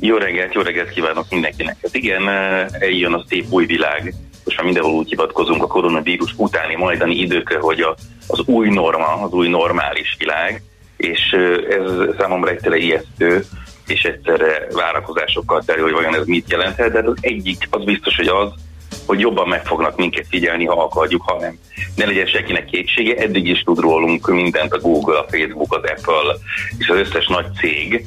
Jó reggelt, jó reggelt kívánok mindenkinek. Hát igen, eljön a szép új világ, most már mindenhol úgy hivatkozunk a koronavírus utáni majdani időkre, hogy a, az új norma, az új normális világ, és ez számomra egyszerre ijesztő, és egyszerre várakozásokkal terül, hogy vajon ez mit jelenthet, de az egyik az biztos, hogy az, hogy jobban meg fognak minket figyelni, ha akarjuk, ha nem. Ne legyen senkinek kétsége, eddig is tud rólunk mindent a Google, a Facebook, az Apple és az összes nagy cég,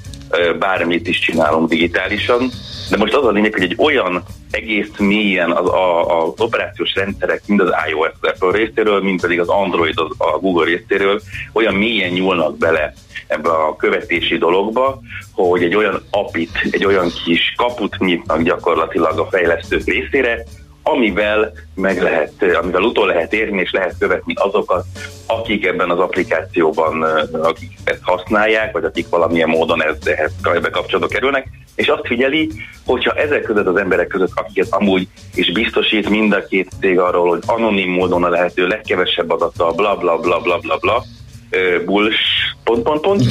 bármit is csinálunk digitálisan, de most az a lényeg, hogy egy olyan egész mélyen az, a, az operációs rendszerek, mind az iOS az részéről, mind pedig az Android az, a Google részéről olyan mélyen nyúlnak bele ebbe a követési dologba, hogy egy olyan apit, egy olyan kis kaput nyitnak gyakorlatilag a fejlesztők részére, amivel meg lehet, amivel utol lehet érni, és lehet követni azokat, akik ebben az applikációban, akik ezt használják, vagy akik valamilyen módon ez, ehhez kapcsolatba kerülnek, és azt figyeli, hogyha ezek között az emberek között, akiket amúgy is biztosít mind a két cég arról, hogy anonim módon a lehető legkevesebb adattal, bla bla bla bla bla bla, bullsh, pont, pont, pont,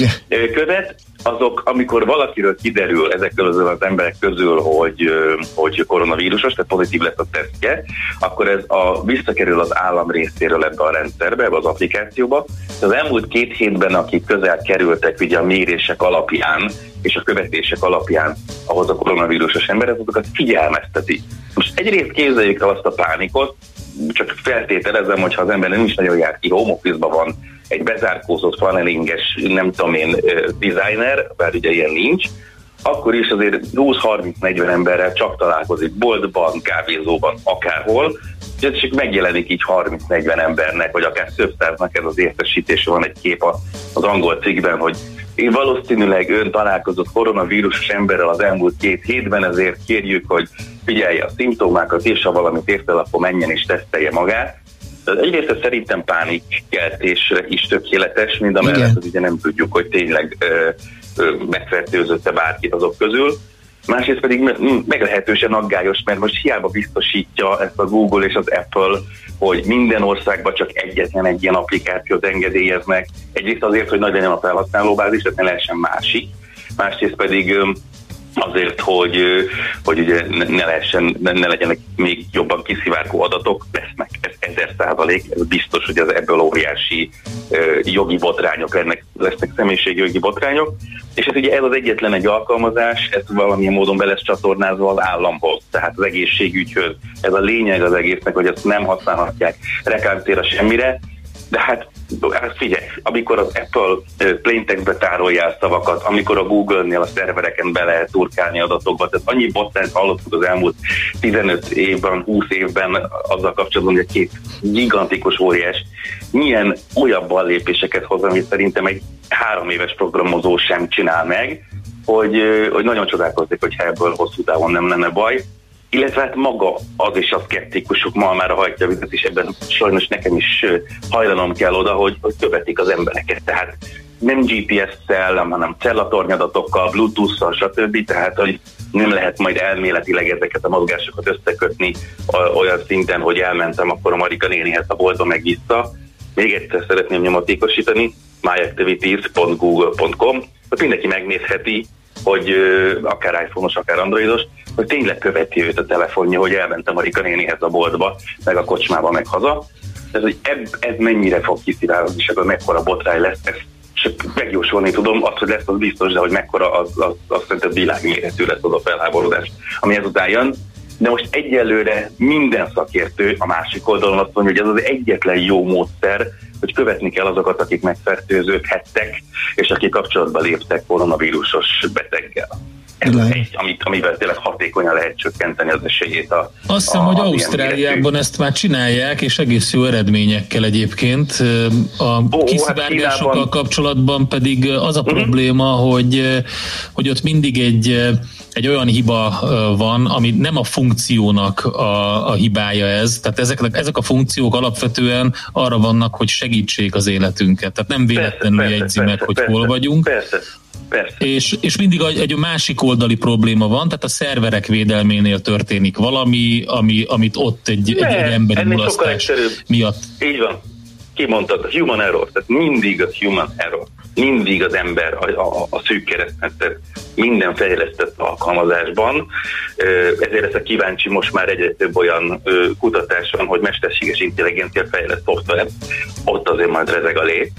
követ, azok, amikor valakiről kiderül ezek közül az emberek közül, hogy, hogy koronavírusos, tehát pozitív lesz a tesztje, akkor ez a, visszakerül az állam részéről ebbe a rendszerbe, ebbe az applikációba. Az elmúlt két hétben, akik közel kerültek ugye a mérések alapján, és a követések alapján ahhoz a koronavírusos emberek, azokat figyelmezteti. Most egyrészt képzeljük el azt a pánikot, csak feltételezem, hogy ha az ember nem is nagyon jár ki, home van, egy bezárkózott flanelinges, nem tudom én, designer, bár ugye ilyen nincs, akkor is azért 20-30-40 emberrel csak találkozik boltban, kávézóban, akárhol, és csak megjelenik így 30-40 embernek, vagy akár több száznak ez az értesítés, van egy kép az angol cikkben, hogy én valószínűleg ön találkozott koronavírusos emberrel az elmúlt két hétben, ezért kérjük, hogy figyelje a szimptomákat, és ha valamit értel, akkor menjen és tesztelje magát. Egyrészt szerintem pánikkeltésre is tökéletes, mind a mellett, hogy ugye nem tudjuk, hogy tényleg megfertőzötte bárkit azok közül. Másrészt pedig meglehetősen aggályos, mert most hiába biztosítja ezt a Google és az Apple, hogy minden országban csak egyetlen egy ilyen applikációt engedélyeznek. Egyrészt azért, hogy nagy legyen a felhasználóbázis, tehát ne lehessen másik. Másrészt pedig azért, hogy, hogy ugye ne, lehessen, ne, ne legyenek még jobban kiszivárgó adatok, lesznek ez ezer százalék, ez biztos, hogy az ebből óriási jogi botrányok lennek, lesznek személyiségi jogi botrányok, és ez ugye ez az egyetlen egy alkalmazás, ez valamilyen módon be lesz csatornázva az államhoz, tehát az egészségügyhöz. Ez a lényeg az egésznek, hogy ezt nem használhatják reklámtéra semmire, de hát hát figyelj, amikor az Apple plaintextbe tárolja szavakat, amikor a Google-nél a szervereken be lehet turkálni adatokba, tehát annyi botrányt hallottuk az elmúlt 15 évben, 20 évben azzal kapcsolatban, hogy a két gigantikus óriás milyen olyan lépéseket hoz, amit szerintem egy három éves programozó sem csinál meg, hogy, hogy nagyon csodálkozik, hogy ebből hosszú távon nem lenne baj illetve hát maga az is a szkeptikusok ma már hajtja vizet, és ebben sajnos nekem is hajlanom kell oda, hogy, hogy követik az embereket. Tehát nem GPS-szel, hanem cellatornyadatokkal, Bluetooth-szal, stb. Tehát, hogy nem lehet majd elméletileg ezeket a mozgásokat összekötni olyan szinten, hogy elmentem akkor a Marika nénihez a boltba meg vissza. Még egyszer szeretném nyomatékosítani, myactivities.google.com, hogy mindenki megnézheti, hogy akár iPhone-os, akár Androidos, hogy tényleg követi őt a telefonja, hogy elmentem a Rika nénihez a boltba, meg a kocsmába, meg haza. Ez, hogy eb, ez mennyire fog kiszivárogni, és ebből mekkora botrány lesz, ezt csak megjósolni tudom, azt, hogy lesz, az biztos, de hogy mekkora, az, az, az szerintem világméretű lesz az a felháborodás, ami ezután jön. De most egyelőre minden szakértő a másik oldalon azt mondja, hogy ez az egyetlen jó módszer, hogy követni kell azokat, akik megfertőződhettek, és akik kapcsolatba léptek koronavírusos beteggel ez egy, amit, amivel tényleg hatékonyan lehet csökkenteni az esélyét a Azt hiszem, hogy Ausztráliában ezt már csinálják, és egész jó eredményekkel egyébként. A oh, kiszivárgásokkal hát kapcsolatban pedig az a uh-huh. probléma, hogy, hogy ott mindig egy egy olyan hiba van, ami nem a funkciónak a, a hibája ez, tehát ezek, ezek a funkciók alapvetően arra vannak, hogy segítsék az életünket, tehát nem véletlenül persze, jegyzi persze, meg, hogy persze, hol vagyunk. Persze. Persze. És, és mindig egy, egy másik oldali probléma van, tehát a szerverek védelménél történik valami, ami, amit ott egy, ne, egy, egy emberi mulasztás miatt. Így van. Kimondtad, a human error, tehát mindig a human error. mindig az ember a, a, a szűk keresztmetszet minden fejlesztett alkalmazásban, ezért a kíváncsi most már egyre több olyan kutatás van, hogy mesterséges intelligencia fejlett szoftver, ott azért majd rezeg a lét,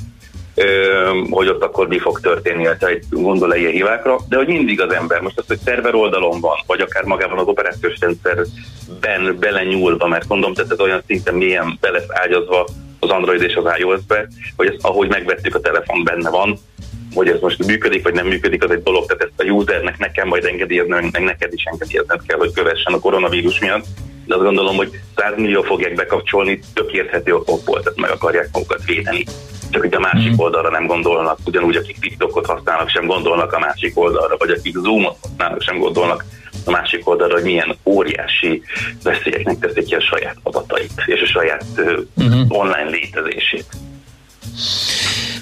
hogy ott akkor mi fog történni, ha egy gondol ilyen hívákra, de hogy mindig az ember, most az, hogy szerver oldalon van, vagy akár magában az operációs rendszerben belenyúlva, mert mondom, tehát ez olyan szinten milyen be lesz ágyazva az Android és az iOS-be, hogy ezt, ahogy megvettük a telefon benne van, hogy ez most működik, vagy nem működik, az egy dolog, tehát ezt a usernek nekem majd engedélyezni, meg neked is engedélyezned kell, hogy kövessen a koronavírus miatt, de azt gondolom, hogy 100 millió fogják bekapcsolni, tök érthető okokból, tehát meg akarják magukat védeni. Csak hogy a másik mm. oldalra nem gondolnak, ugyanúgy akik TikTokot használnak, sem gondolnak a másik oldalra, vagy akik Zoomot használnak, sem gondolnak a másik oldalra, hogy milyen óriási veszélyeknek teszik ki a saját adatait és a saját uh-huh. online létezését.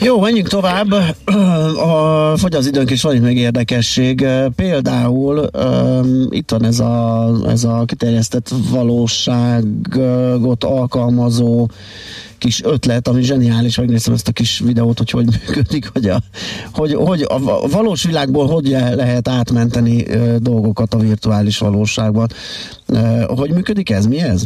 Jó, menjünk tovább. <clears throat> A, fogy az időnk, és van még érdekesség. Például um, itt van ez a, ez a kiterjesztett valóságot alkalmazó kis ötlet, ami zseniális, megnéztem ezt a kis videót, hogy hogy működik, hogy a, hogy, hogy a valós világból hogy lehet átmenteni dolgokat a virtuális valóságban. Hogy működik ez? Mi ez?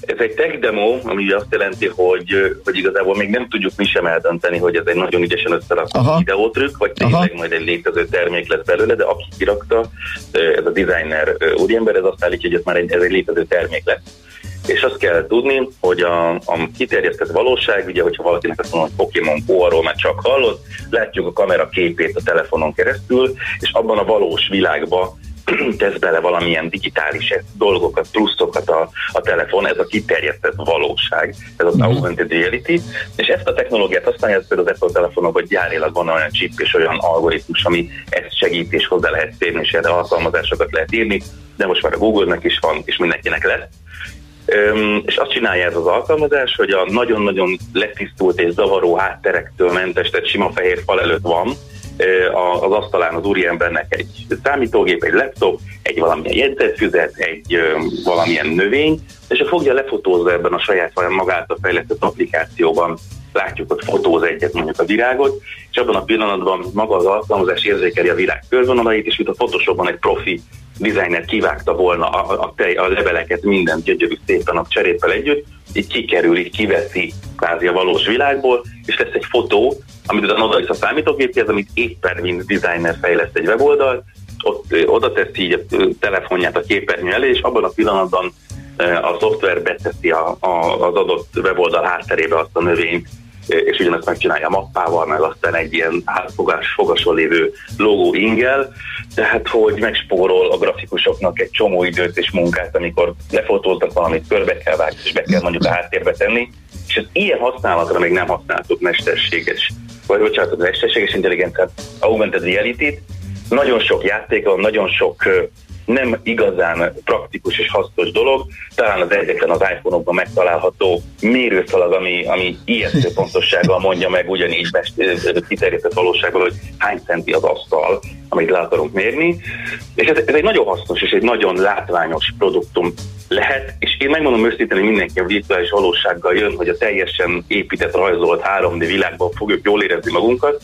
Ez egy tech demo, ami azt jelenti, hogy, hogy igazából még nem tudjuk mi sem eldönteni, hogy ez egy nagyon ügyesen összerakott videótrükk, vagy tényleg majd egy létező termék lesz belőle, de aki kirakta, ez a designer úriember, ez azt állítja, hogy ez már egy, ez egy létező termék lesz. És azt kell tudni, hogy a, a kiterjesztett valóság, ugye, hogyha valakinek azt mondom, hogy Pokémon Go, arról már csak hallott, látjuk a kamera képét a telefonon keresztül, és abban a valós világban <clears throat> tesz bele valamilyen digitális dolgokat, pluszokat a, a telefon, ez a kiterjesztett valóság, ez az mm-hmm. augmented reality, és ezt a technológiát használja például az Apple telefonok, hogy gyárilag van olyan chip és olyan algoritmus, ami ezt segít és hozzá lehet férni, és erre alkalmazásokat lehet írni, de most már a Google-nek is van, és mindenkinek lesz és azt csinálja ez az alkalmazás, hogy a nagyon-nagyon letisztult és zavaró hátterektől mentes, tehát sima fehér fal előtt van, az asztalán az úriembernek egy számítógép, egy laptop, egy valamilyen jegyzetfüzet, egy valamilyen növény, és fogja lefotózza ebben a saját magát a fejlesztett applikációban látjuk, hogy fotóz egyet mondjuk a virágot, és abban a pillanatban maga az alkalmazás érzékeli a virág körvonalait, és itt a Photoshopban egy profi designer kivágta volna a, a, tej, a leveleket, minden gyögyörű szépen a cserépel együtt, így kikerül, így kiveszi kvázi a valós világból, és lesz egy fotó, amit utána is a számítógéphez, amit éppen mint designer fejleszt egy weboldalt, ott oda teszi így a telefonját a képernyő elé, és abban a pillanatban a szoftver beteszi a, a, az adott weboldal hátterébe azt a növényt, és ugyanezt megcsinálja a mappával, meg aztán egy ilyen hátfogás, fogason lévő logó ingel, tehát hogy megspórol a grafikusoknak egy csomó időt és munkát, amikor lefotóznak valamit, körbe kell vágni, és be kell mondjuk a háttérbe tenni, és ez ilyen használatra még nem használtuk mesterséges, vagy bocsánat, az mesterséges intelligenciát, augmented reality nagyon sok játék van, nagyon sok nem igazán praktikus és hasznos dolog. Talán az egyetlen az iPhone-okban megtalálható mérőszalag, ami, ami ijesztő pontossággal mondja meg ugyanígy kiterjedett valóságban, hogy hány centi az asztal, amit le akarunk mérni. És ez, ez egy nagyon hasznos és egy nagyon látványos produktum lehet, és én megmondom őszintén, hogy mindenki a virtuális valósággal jön, hogy a teljesen épített, rajzolt 3D világban fogjuk jól érezni magunkat,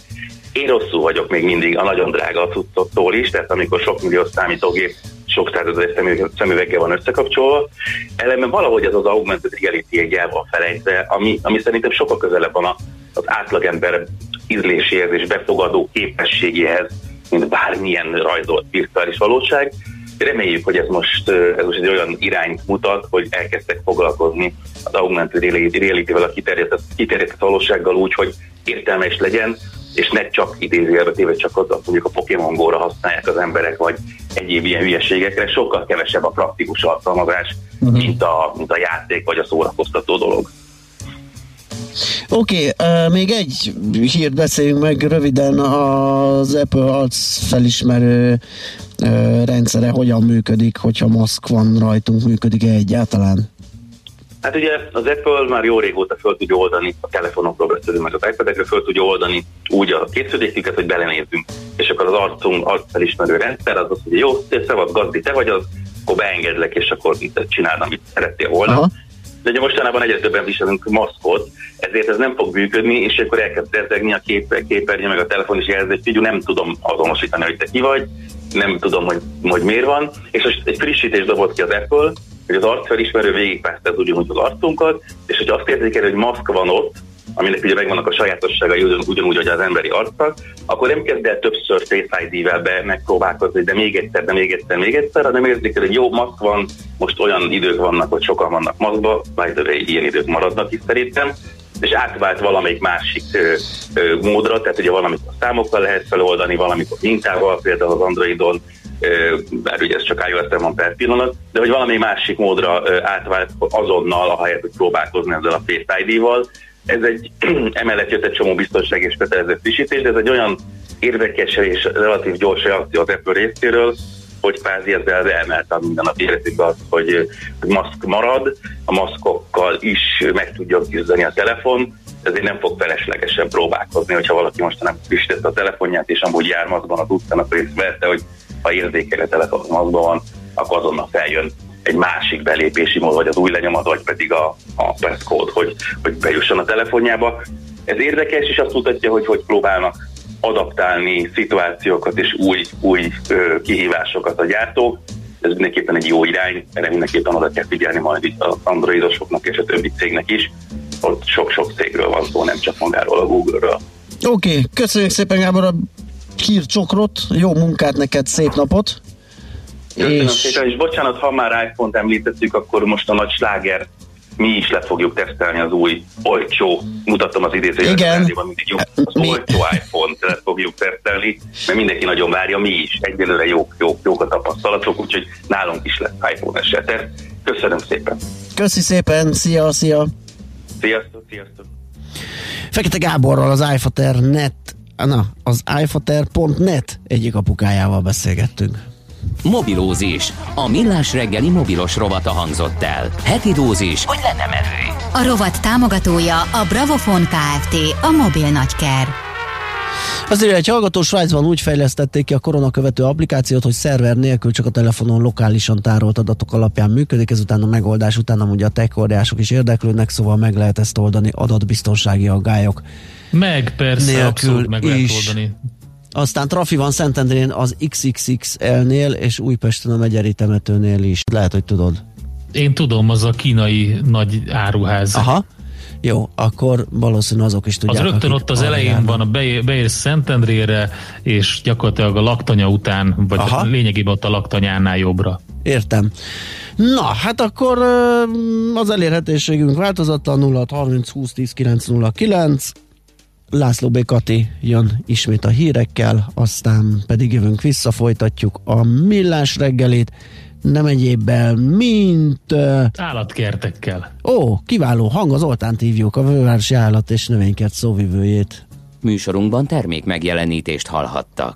én rosszul vagyok még mindig a nagyon drága cuccoktól is, tehát amikor sok millió számítógép sok százezer szemüveggel van összekapcsolva. Ellenben valahogy ez az augmented reality egy el van felejtve, ami, ami szerintem sokkal közelebb van az átlagember ízléséhez és befogadó képességéhez, mint bármilyen rajzolt virtuális valóság. Reméljük, hogy ez most, ez most egy olyan irányt mutat, hogy elkezdtek foglalkozni az augmented reality-vel, a kiterjedett, kiterjedett valósággal úgy, hogy értelmes legyen, és ne csak idézőjelbe téve csak ott mondjuk a Pokémon Go-ra használják az emberek, vagy egyéb ilyen hülyeségekre, sokkal kevesebb a praktikus alkalmazás, uh-huh. mint, a, mint a játék vagy a szórakoztató dolog. Oké, okay, uh, még egy hírt beszéljünk meg röviden, az Apple arc felismerő rendszere hogyan működik, hogyha maszk van rajtunk, működik-e egyáltalán? Hát ugye az Apple már jó régóta föl tudja oldani, a telefonokról beszélünk, meg az iPad-ekről föl tudja oldani úgy a készülékünket, hogy belenézzünk. És akkor az arcunk, arcfelismerő rendszer az az, hogy jó, te vagy gazdi, te vagy az, akkor beengedlek, és akkor itt csináld, amit szerettél volna. Aha. de ugye mostanában egyre többen viselünk maszkot, ezért ez nem fog működni, és akkor elkezd rezegni a kép, képernyő, meg a telefon is jelzi, hogy figyelj, nem tudom azonosítani, hogy te ki vagy, nem tudom, hogy, hogy miért van, és most egy frissítés dobott ki az Apple, hogy az arcfelismerő végigpászta ugyanúgy az arcunkat, és hogy azt érzékel, hogy maszk van ott, aminek ugye megvannak a sajátosságai ugyan, ugyanúgy, hogy az emberi arcnak, akkor nem kezd el többször Face ID-vel be megpróbálkozni, de még egyszer, de még egyszer, még egyszer, hanem érzik, hogy jó, maszk van, most olyan idők vannak, hogy sokan vannak maszkba, vagy ilyen idők maradnak is szerintem, és átvált valamelyik másik ö, ö, módra, tehát ugye a számokkal lehet feloldani, valamit a mintával, például az Androidon, bár ugye ez csak ios van per pillanat, de hogy valami másik módra átvált azonnal, ahelyett, hogy próbálkozni ezzel a Face ID-val, ez egy, <clears throat> emellett jött egy csomó biztonság és kötelező frissítés, de ez egy olyan érdekes és relatív gyors reakció az Apple részéről, hogy kvázi ezzel emelte a mindennapi életükbe azt, hogy, maszk marad, a maszkokkal is meg tudja küzdeni a telefon, ezért nem fog feleslegesen próbálkozni, hogyha valaki mostanában frissítette a telefonját, és amúgy jár maszkban az utcán, akkor észrevette, hogy ha érzékel a telefon maszkban van, akkor azonnal feljön egy másik belépési mód, vagy az új lenyomat, vagy pedig a, a passcode, hogy, hogy bejusson a telefonjába. Ez érdekes, és azt mutatja, hogy hogy próbálnak adaptálni szituációkat és új, új ö, kihívásokat a gyártók. Ez mindenképpen egy jó irány, erre mindenképpen oda kell figyelni majd itt az androidosoknak és a többi cégnek is. Ott sok-sok cégről van szó, nem csak magáról a Google-ről. Oké, okay, köszönjük szépen Gábor a hírcsokrot, jó munkát neked, szép napot! Köszönöm és... szépen, és bocsánat, ha már iPhone-t említettük, akkor most a nagy sláger mi is le fogjuk tesztelni az új olcsó, mutattam az idézőjelet, Igen. mindig jó, az mi... olcsó iPhone-t le fogjuk tesztelni, mert mindenki nagyon várja, mi is, egyelőre jók, jók, jók a tapasztalatok, úgyhogy nálunk is lesz iPhone esetet. Köszönöm szépen! Köszi szépen, szia, szia! Sziasztok, sziasztok! Fekete Gáborral az iFater.net, na, az iFater.net egyik apukájával beszélgettünk. Mobilózis. A millás reggeli mobilos rovata hangzott el. Heti dózis, hogy lenne merő. A rovat támogatója a Bravofon Kft. A mobil nagyker. Azért egy hallgató Svájcban úgy fejlesztették ki a korona követő applikációt, hogy szerver nélkül csak a telefonon lokálisan tárolt adatok alapján működik, ezután a megoldás után amúgy a tech is érdeklődnek, szóval meg lehet ezt oldani adatbiztonsági aggályok. Meg persze, nélkül abszolút meg lehet is. oldani. Aztán trafi van Szentendrén az XXXL-nél, és Újpesten a Megyeri temetőnél is. Lehet, hogy tudod. Én tudom, az a kínai nagy áruház. Aha. Jó, akkor valószínűleg azok is tudják. Az rögtön ott az elején járnak. van, a beérsz Szentendrére, és gyakorlatilag a laktanya után, vagy Aha. lényegében ott a laktanyánál jobbra. Értem. Na, hát akkor az elérhetőségünk változatlan 0 30 20 10 9 0 9 László B. Kati jön ismét a hírekkel, aztán pedig jövünk vissza, folytatjuk a millás reggelit, nem egyébbel, mint... Uh... Állatkertekkel. Ó, kiváló hang, az Oltánt hívjuk, a Vővárosi Állat és Növénykert szóvivőjét. Műsorunkban termék megjelenítést hallhattak.